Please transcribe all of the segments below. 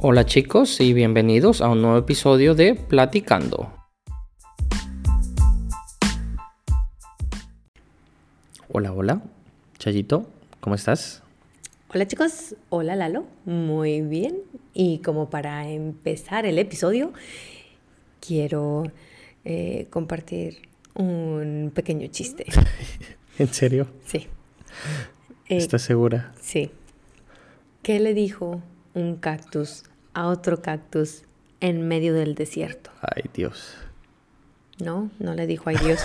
Hola chicos y bienvenidos a un nuevo episodio de Platicando. Hola, hola. Chayito, ¿cómo estás? Hola chicos, hola Lalo, muy bien. Y como para empezar el episodio, quiero eh, compartir un pequeño chiste. ¿En serio? Sí. ¿Estás segura? Sí. ¿Qué le dijo un cactus a otro cactus en medio del desierto? Ay, Dios. No, no le dijo ay Dios.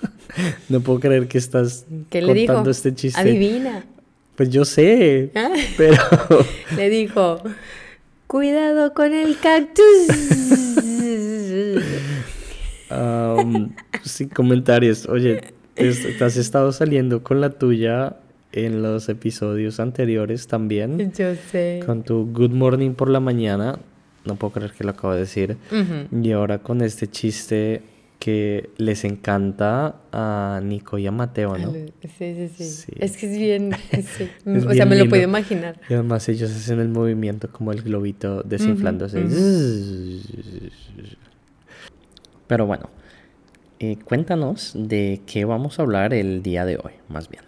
no puedo creer que estás ¿Qué le contando dijo? este chiste. Adivina. Pues yo sé, Ah. pero Le dijo, cuidado con el cactus. um, sin comentarios. Oye, es- te has estado saliendo con la tuya en los episodios anteriores también. Yo sé. Con tu Good Morning por la mañana. No puedo creer que lo acabo de decir. Y ahora con este chiste que les encanta a Nico y a Mateo, ¿no? Sí, sí, sí, Sí. Es que es bien. sí. Es o bien sea, me lo puedo imaginar. Y además ellos hacen el movimiento como el globito desinflándose. Pero bueno, eh, cuéntanos de qué vamos a hablar el día de hoy, más bien.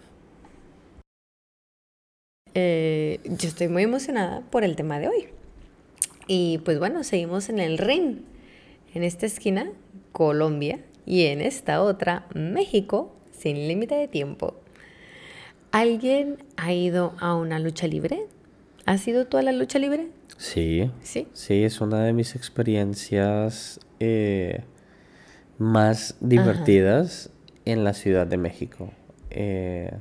Eh, yo estoy muy emocionada por el tema de hoy. Y pues bueno, seguimos en el ring. En esta esquina, Colombia. Y en esta otra, México, sin límite de tiempo. ¿Alguien ha ido a una lucha libre? ¿Has ido tú a la lucha libre? Sí, Sí. sí, es una de mis experiencias eh, más divertidas en la Ciudad de México. Eh,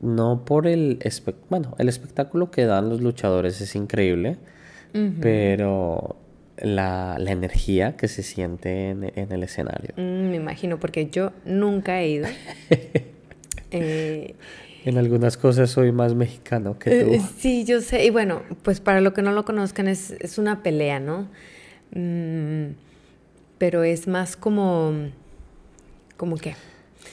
no por el espe- bueno, el espectáculo que dan los luchadores es increíble, pero la, la energía que se siente en, en el escenario. Mm, me imagino, porque yo nunca he ido. Eh, En algunas cosas soy más mexicano que tú. Eh, Sí, yo sé. Y bueno, pues para lo que no lo conozcan, es, es una pelea, ¿no? Mm, pero es más como. ¿Como qué?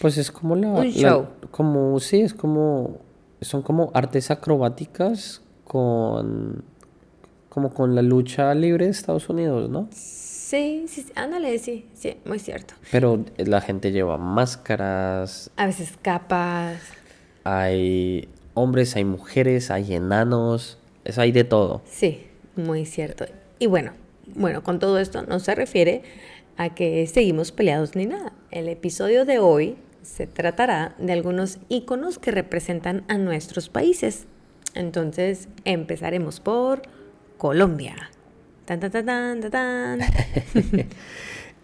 Pues es como la, Un la- show. como sí, es como son como artes acrobáticas con como con la lucha libre de Estados Unidos, ¿no? Sí, sí, sí, ándale, sí, sí, muy cierto. Pero la gente lleva máscaras, A veces capas. hay hombres, hay mujeres, hay enanos, es hay de todo. Sí, muy cierto. Y bueno, bueno, con todo esto no se refiere a que seguimos peleados ni nada. El episodio de hoy se tratará de algunos iconos que representan a nuestros países. Entonces, empezaremos por Colombia. Tan, tan, tan, tan, tan.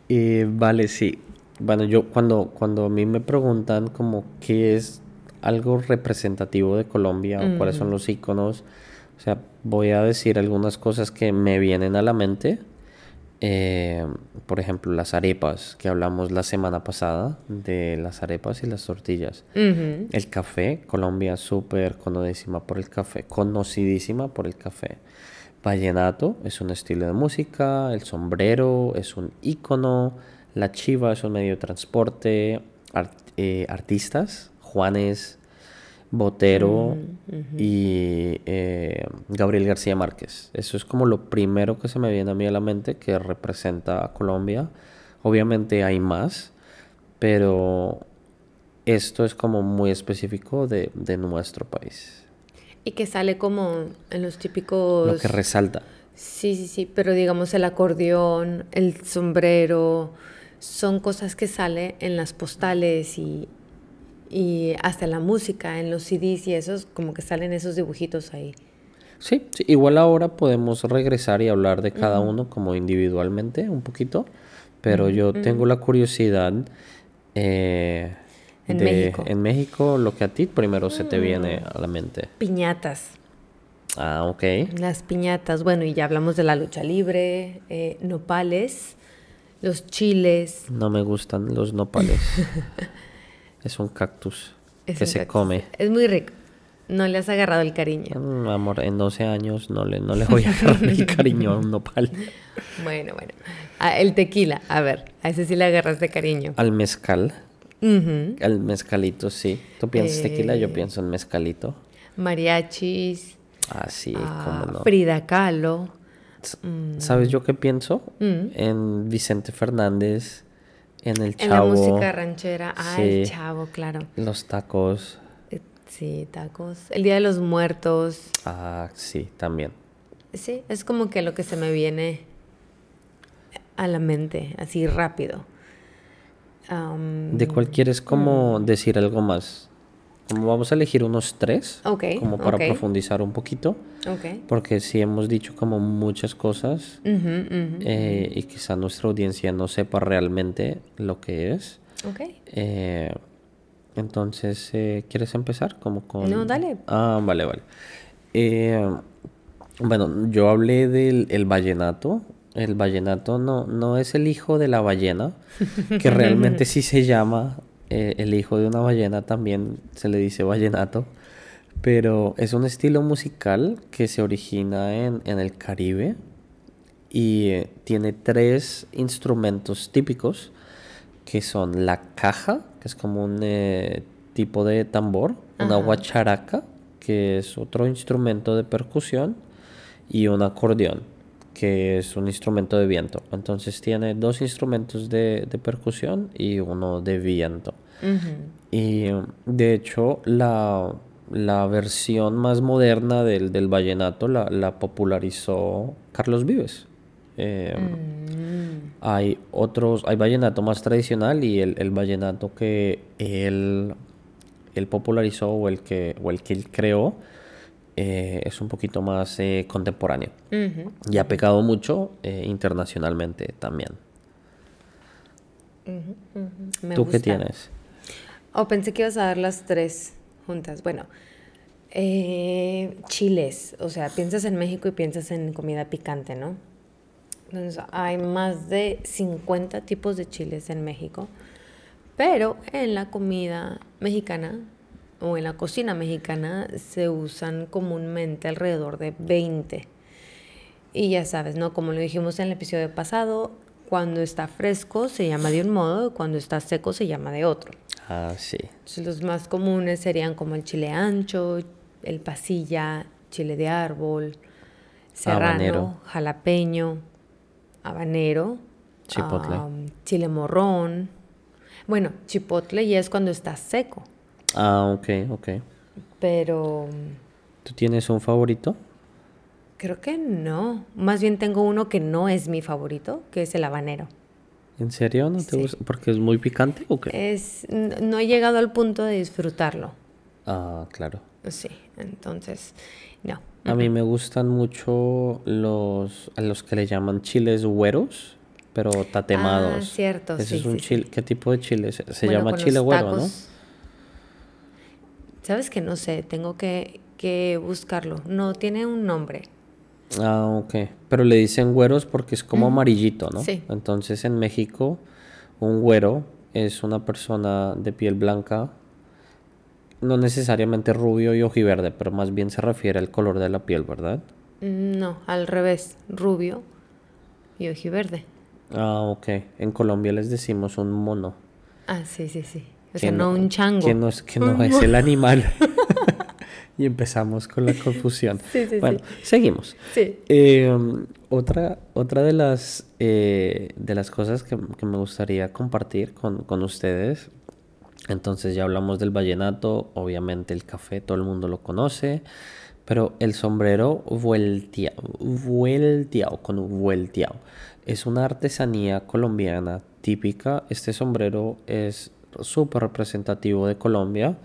Y vale, sí. Bueno, yo cuando, cuando a mí me preguntan como qué es algo representativo de Colombia o cuáles son los iconos, o sea, voy a decir algunas cosas que me vienen a la mente. Eh, por ejemplo, las arepas, que hablamos la semana pasada de las arepas y las tortillas. El café, Colombia súper conocidísima por el café, conocidísima por el café. Vallenato es un estilo de música, el sombrero es un ícono, la chiva es un medio de transporte, art- eh, artistas, Juanes, Botero y eh, Gabriel García Márquez. Eso es como lo primero que se me viene a mí a la mente que representa a Colombia. Obviamente hay más, pero esto es como muy específico de, de nuestro país. Y que sale como en los típicos... Lo que resalta. Sí, sí, sí, pero digamos el acordeón, el sombrero, son cosas que sale en las postales y, y hasta la música, en los CDs y esos, como que salen esos dibujitos ahí. Sí, sí, igual ahora podemos regresar y hablar de cada uno como individualmente un poquito, pero yo tengo la curiosidad eh, En de México. en México lo que a ti primero se te viene a la mente. Piñatas, Ah, ok. las piñatas, bueno, y ya hablamos de la lucha libre, eh, nopales, los chiles. No me gustan los nopales. es un cactus es que un se cactus. come. Es muy rico, no le has agarrado el cariño. Mm, amor, en 12 años no le, no le voy a agarrar el cariño a un nopal. Bueno, bueno. Ah, el tequila, a ver, a ese sí le agarraste cariño. Al mezcal. Al mezcalito, sí. Tú piensas tequila, yo Eh. pienso en mezcalito. Mariachis, Ah, sí, cómo no. Frida Kahlo. ¿Sabes yo qué pienso? Mm. En Vicente Fernández, en El En la Chavo. música ranchera. Ah, el Sí. chavo, claro. Los tacos. Eh, Sí, tacos. El Día de los Muertos. Ah, sí, también. Sí, es como que lo que se me viene a la mente, así rápido. ¿De cuál quieres como Mm. decir algo más? Como vamos a elegir unos tres, Ok, como para profundizar un poquito, Ok. porque sí hemos dicho como muchas cosas eh, y quizá nuestra audiencia no sepa realmente lo que es. Ok. Eh, entonces, eh, ¿quieres empezar? Como con... No, dale. Ah, vale, vale. Eh, bueno, yo hablé del el vallenato. El vallenato no, no es el hijo de la ballena, que realmente sí se llama eh, el hijo de una ballena, también se le dice vallenato, pero es un estilo musical que se origina en, en el Caribe y eh, tiene tres instrumentos típicos que son la caja, que es como un eh, tipo de tambor, una guacharaca, que es otro instrumento de percusión, y un acordeón, que es un instrumento de viento. Entonces tiene dos instrumentos de, de percusión y uno de viento. Y de hecho la, la versión más moderna del, del vallenato la, la popularizó Carlos Vives. Eh, Mm. hay otros, hay vallenato más tradicional y el, el vallenato que él, él popularizó o el que, o el que él creó eh, es un poquito más eh, contemporáneo y ha pegado mucho internacionalmente también. Me ¿Tú qué tienes? Oh, pensé que ibas a dar las tres juntas. Bueno, eh, chiles. O sea, piensas en México y piensas en comida picante, ¿no? Entonces, hay más de 50 tipos de chiles en México. Pero en la comida mexicana o en la cocina mexicana se usan comúnmente alrededor de 20. Y ya sabes, ¿no? Como lo dijimos en el episodio pasado, cuando está fresco se llama de un modo, cuando está seco se llama de otro. Ah, sí. Los más comunes serían como el chile ancho, el pasilla, chile de árbol, serrano, Habanero. jalapeño, habanero, Chipotle. chile morrón. Bueno, chipotle ya es cuando está seco, Ah, ok, ok. pero ¿Tú tienes un favorito? creo que no. Más bien tengo uno que no es mi favorito, que es el habanero. ¿En serio? ¿No te Sí. gusta? ¿Porque es muy picante o qué? Es, no he llegado al punto de disfrutarlo. Ah, claro. Sí, entonces, no. A mí me gustan mucho los, a los que le llaman chiles güeros, pero tatemados. Ah, cierto, Ese sí, es un sí, chile, ¿qué tipo de chile? Se, se Bueno, llama chile güero, ¿no? Sabes que no sé, tengo que, que buscarlo. No tiene un nombre. Ah, ok. Pero le dicen güeros porque es como amarillito, ¿no? Sí. Entonces en México, un güero es una persona de piel blanca, no necesariamente rubio y ojiverde, pero más bien se refiere al color de la piel, ¿verdad? Mm, No, al revés, rubio y ojiverde. Ah, ok. En Colombia les decimos un mono. Ah, sí, sí, sí. O sea, no, un chango. Que no es, que no es el animal. y empezamos con la confusión. Sí, sí, bueno, sí. seguimos. Sí. Eh, otra, otra de las, eh, de las cosas que, que me gustaría compartir con, con ustedes, entonces ya hablamos del vallenato, obviamente el café todo el mundo lo conoce, pero el sombrero vuelteado, vuelteado, con vuelteado, es una artesanía colombiana típica. Este sombrero es súper representativo de Colombia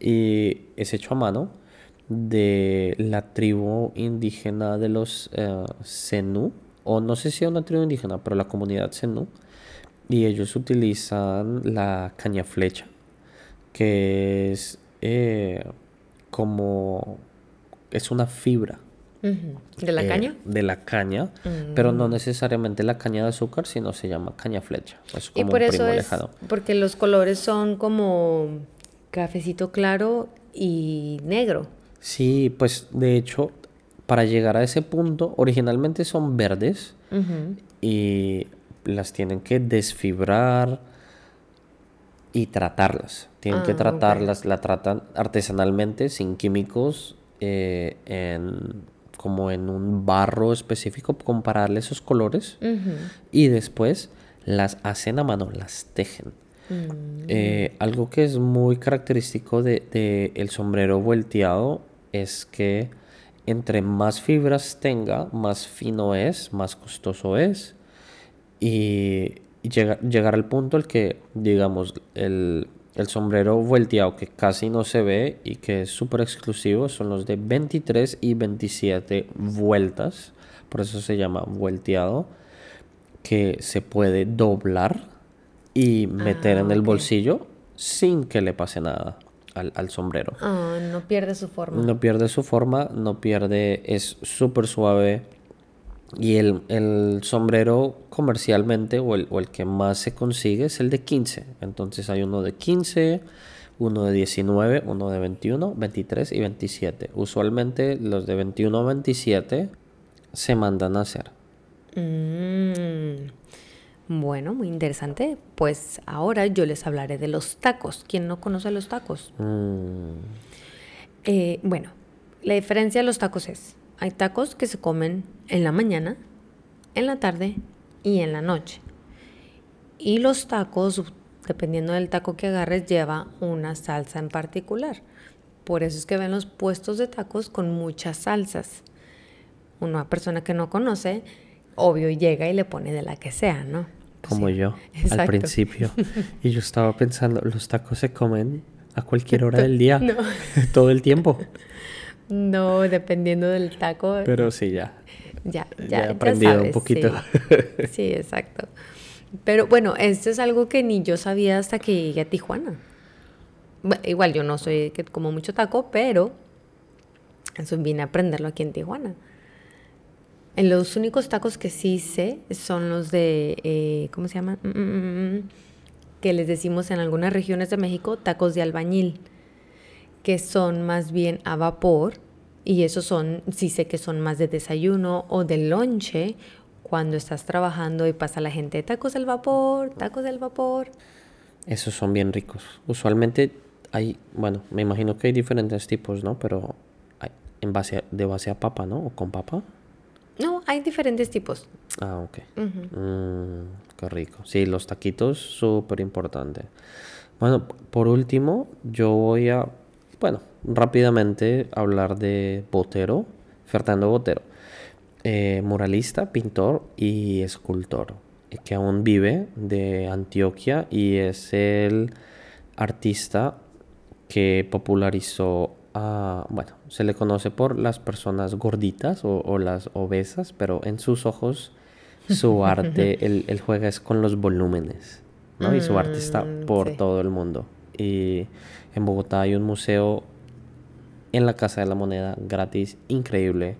y es hecho a mano de la tribu indígena de los eh, Zenú, o no sé si es una tribu indígena, pero la comunidad Zenú, y ellos utilizan la caña flecha, que es eh, como, es una fibra. ¿De la eh, caña? De la caña, pero no necesariamente la caña de azúcar, sino se llama caña flecha. Es Y como por un eso primo es, lejano. porque los colores son como cafecito claro y negro. Sí, pues de hecho, para llegar a ese punto, originalmente son verdes y las tienen que desfibrar y tratarlas. Tienen que Ah, tratarlas, la tratan artesanalmente, sin químicos, eh, en como en un barro específico para darle esos colores y después las hacen a mano, las tejen. Mm. Eh, algo que es muy característico de, el sombrero volteado es que entre más fibras tenga, más fino es, más costoso es. Y, llegar al punto el que, digamos, el, el sombrero volteado que casi no se ve y que es súper exclusivo son los de 23 y 27 vueltas. Por eso se llama volteado. Que se puede doblar y meter en el ah, bolsillo sin que le pase nada al, sombrero. Ah, no pierde su forma. No pierde su forma, no pierde, es súper suave. Y el, sombrero comercialmente o el, o el, que más se consigue es el de 15. Entonces hay uno de 15, uno de 19, uno de 21, 23 y 27. Usualmente los de 21 a 27 se mandan a hacer. Mm. Bueno, muy interesante. Pues ahora yo les hablaré de los tacos. ¿Quién no conoce los tacos? Mm. Eh, bueno, la diferencia de los tacos es, hay tacos que se comen en la mañana, en la tarde y en la noche. Y los tacos, dependiendo del taco que agarres, lleva una salsa en particular. Por eso es que ven los puestos de tacos con muchas salsas. Una persona que no conoce obvio llega y le pone de la que sea, ¿no? Como yo al principio. Y yo estaba pensando, los tacos se comen a cualquier hora del día, todo el tiempo. No, dependiendo del taco. Pero sí, ya. Ya, ya, he aprendido un poquito. Sí. exacto. Pero bueno, esto es algo que ni yo sabía hasta que llegué a Tijuana. igual yo no soy como mucho taco, pero eso vine a aprenderlo aquí en Tijuana. Los únicos tacos que sí sé son los de, eh, ¿cómo se llama? Mm, mm, mm, que les decimos en algunas regiones de México tacos de albañil, que son más bien a vapor y esos son, sí sé que son más de desayuno o de lonche cuando estás trabajando y pasa la gente tacos al vapor, tacos del vapor. Esos son bien ricos. Usualmente hay, bueno, me imagino que hay diferentes tipos, ¿no? Pero en base de base a papa, ¿no? O con papa. No, hay diferentes tipos. Ah, ok. Mm, qué rico. Sí, los taquitos, súper importante. Bueno, por último, yo voy a, bueno, rápidamente hablar de Botero, Fernando Botero, eh, muralista, pintor y escultor, eh, que aún vive de Antioquia y es el artista que popularizó bueno, se le conoce por las personas gorditas o, las obesas, pero en sus ojos su arte, él, juega es con los volúmenes, ¿no? y su arte está mm, por todo el mundo. Y en Bogotá hay un museo en la Casa de la Moneda gratis, increíble.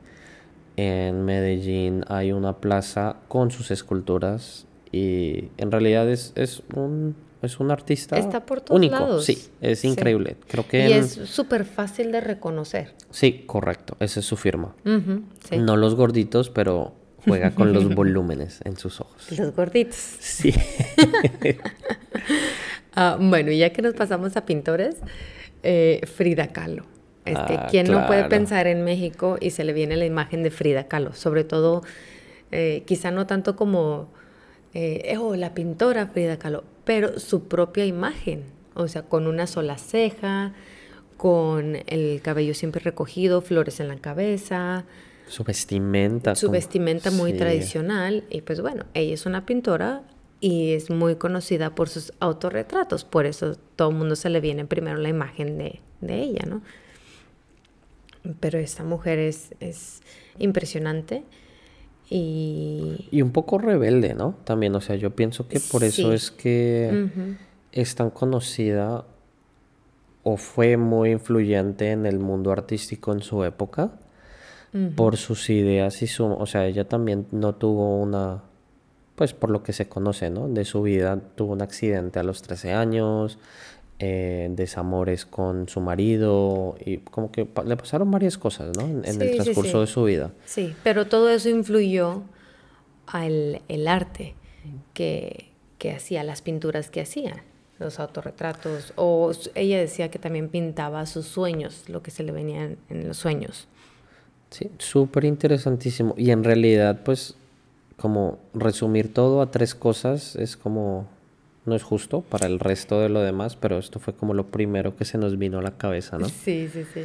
En Medellín hay una plaza con sus esculturas y en realidad es, es un es un artista Está por todos único. Lados. Sí, es increíble. Creo que y es súper fácil de reconocer. Sí, correcto. Esa es su firma. No los gorditos, pero juega con los volúmenes en sus ojos. Los gorditos. Sí. Ah, bueno, ya que nos pasamos a pintores, eh, Frida Kahlo. Este, ah, ¿Quién no puede pensar en México y se le viene la imagen de Frida Kahlo? Sobre todo, eh, quizá no tanto como eh, oh, la pintora Frida Kahlo, pero su propia imagen, o sea, con una sola ceja, con el cabello siempre recogido, flores en la cabeza. Su vestimenta. Su vestimenta muy tradicional. Y pues bueno, ella es una pintora y es muy conocida por sus autorretratos. Por eso todo el mundo se le viene primero la imagen de, ella, ¿no? Pero esta mujer es, es impresionante. Y... un poco rebelde, ¿no? También, o sea, yo pienso que por eso es que es tan conocida o fue muy influyente en el mundo artístico en su época por sus ideas y su, o sea, ella también no tuvo una, pues por lo que se conoce, ¿no? De su vida, tuvo un accidente a los 13 años, eh, desamores con su marido y como que le pasaron varias cosas, ¿no? En, el transcurso de su vida. Sí, pero todo eso influyó al el arte que, que hacía, las pinturas que hacía. los autorretratos, o ella decía que también pintaba sus sueños, lo que se le venía en, los sueños. Sí, súper interesantísimo. Y en realidad, pues, como resumir todo a tres cosas es como, no es justo para el resto de lo demás, pero esto fue como lo primero que se nos vino a la cabeza, ¿no? Sí, sí, sí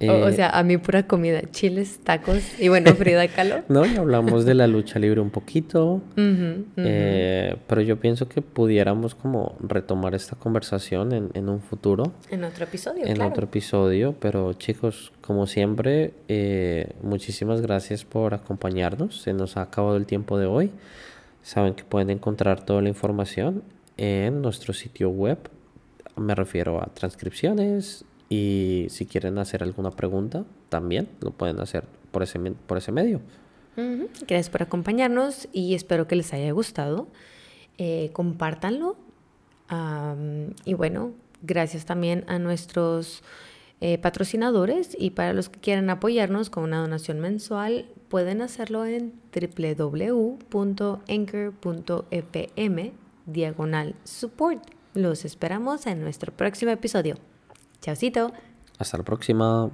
o, eh, sea, a mí pura comida, chiles, tacos y bueno, Frida Kahlo. no, y hablamos de la lucha libre un poquito, eh, pero yo pienso que pudiéramos como retomar esta conversación en, un futuro. En otro episodio. En otro episodio, pero chicos, como siempre, eh, muchísimas gracias por acompañarnos. Se nos ha acabado el tiempo de hoy. Saben que pueden encontrar toda la información en nuestro sitio web. Me refiero a transcripciones, y si quieren hacer alguna pregunta, también lo pueden hacer por ese, por ese medio. Gracias por acompañarnos y espero que les haya gustado. Eh, compártanlo. y bueno, gracias también a nuestros eh, patrocinadores y para los que quieran apoyarnos con una donación mensual, pueden hacerlo en www.anchor.fm diagonal support. Los esperamos en nuestro próximo episodio. Chaucito. Hasta la próxima.